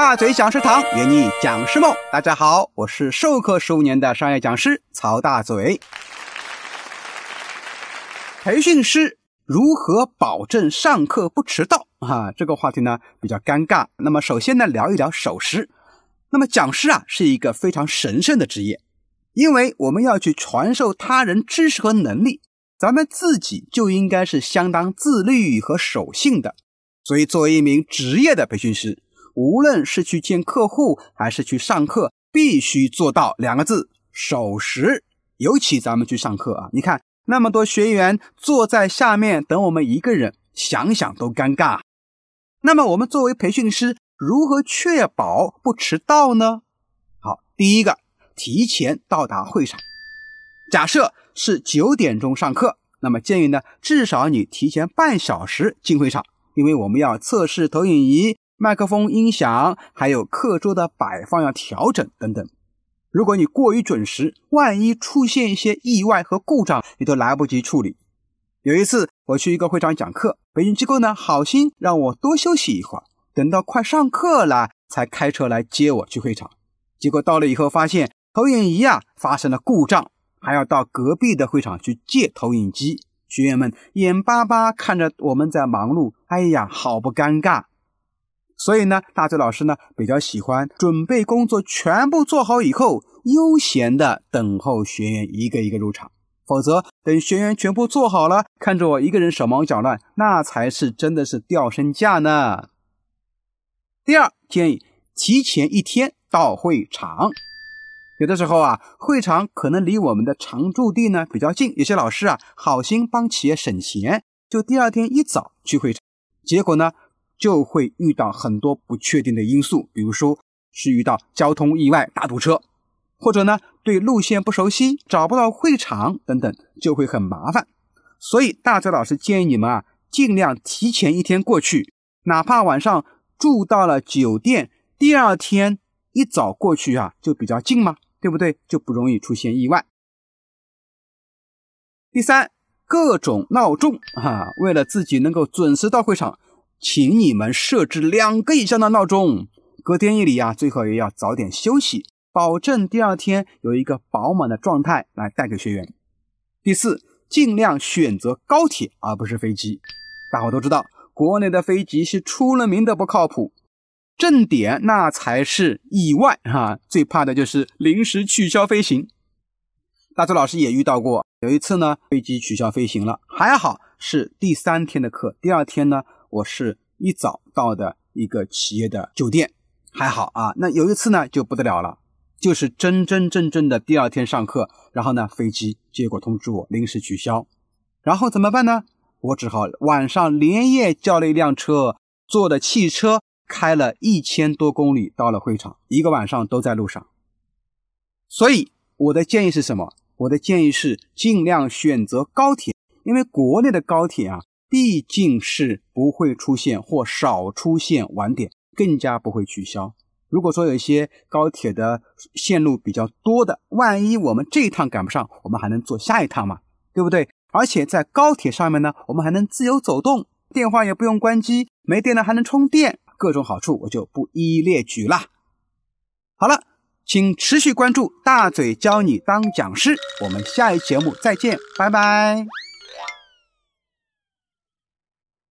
大嘴讲师堂圆你讲师梦，大家好，我是授课十五年的商业讲师曹大嘴。培训师如何保证上课不迟到啊？这个话题呢比较尴尬。那么首先呢聊一聊守时。那么讲师啊是一个非常神圣的职业，因为我们要去传授他人知识和能力，咱们自己就应该是相当自律和守信的。所以作为一名职业的培训师。无论是去见客户还是去上课，必须做到两个字：守时。尤其咱们去上课啊，你看那么多学员坐在下面等我们一个人，想想都尴尬。那么我们作为培训师，如何确保不迟到呢？好，第一个，提前到达会场。假设是九点钟上课，那么建议呢，至少你提前半小时进会场，因为我们要测试投影仪。麦克风、音响，还有课桌的摆放要调整等等。如果你过于准时，万一出现一些意外和故障，你都来不及处理。有一次我去一个会场讲课，培训机构呢好心让我多休息一会儿，等到快上课了才开车来接我去会场。结果到了以后发现投影仪啊发生了故障，还要到隔壁的会场去借投影机。学员们眼巴巴看着我们在忙碌，哎呀，好不尴尬。所以呢，大嘴老师呢比较喜欢准备工作全部做好以后，悠闲的等候学员一个一个入场。否则，等学员全部做好了，看着我一个人手忙脚乱，那才是真的是掉身价呢。第二，建议提前一天到会场。有的时候啊，会场可能离我们的常住地呢比较近，有些老师啊好心帮企业省钱，就第二天一早去会场，结果呢。就会遇到很多不确定的因素，比如说是遇到交通意外大堵车，或者呢对路线不熟悉找不到会场等等，就会很麻烦。所以大哲老师建议你们啊，尽量提前一天过去，哪怕晚上住到了酒店，第二天一早过去啊，就比较近嘛，对不对？就不容易出现意外。第三，各种闹钟啊，为了自己能够准时到会场。请你们设置两个以上的闹钟，隔天夜里呀，最好也要早点休息，保证第二天有一个饱满的状态来带给学员。第四，尽量选择高铁而不是飞机。大伙都知道，国内的飞机是出了名的不靠谱，正点那才是意外哈，最怕的就是临时取消飞行。大周老师也遇到过，有一次呢，飞机取消飞行了，还好是第三天的课，第二天呢。我是一早到的一个企业的酒店，还好啊。那有一次呢就不得了了，就是真真正正的第二天上课，然后呢飞机结果通知我临时取消，然后怎么办呢？我只好晚上连夜叫了一辆车，坐的汽车开了一千多公里到了会场，一个晚上都在路上。所以我的建议是什么？我的建议是尽量选择高铁，因为国内的高铁啊。毕竟是不会出现或少出现晚点，更加不会取消。如果说有一些高铁的线路比较多的，万一我们这一趟赶不上，我们还能坐下一趟嘛，对不对？而且在高铁上面呢，我们还能自由走动，电话也不用关机，没电了还能充电，各种好处我就不一一列举了。好了，请持续关注大嘴教你当讲师，我们下一节目再见，拜拜。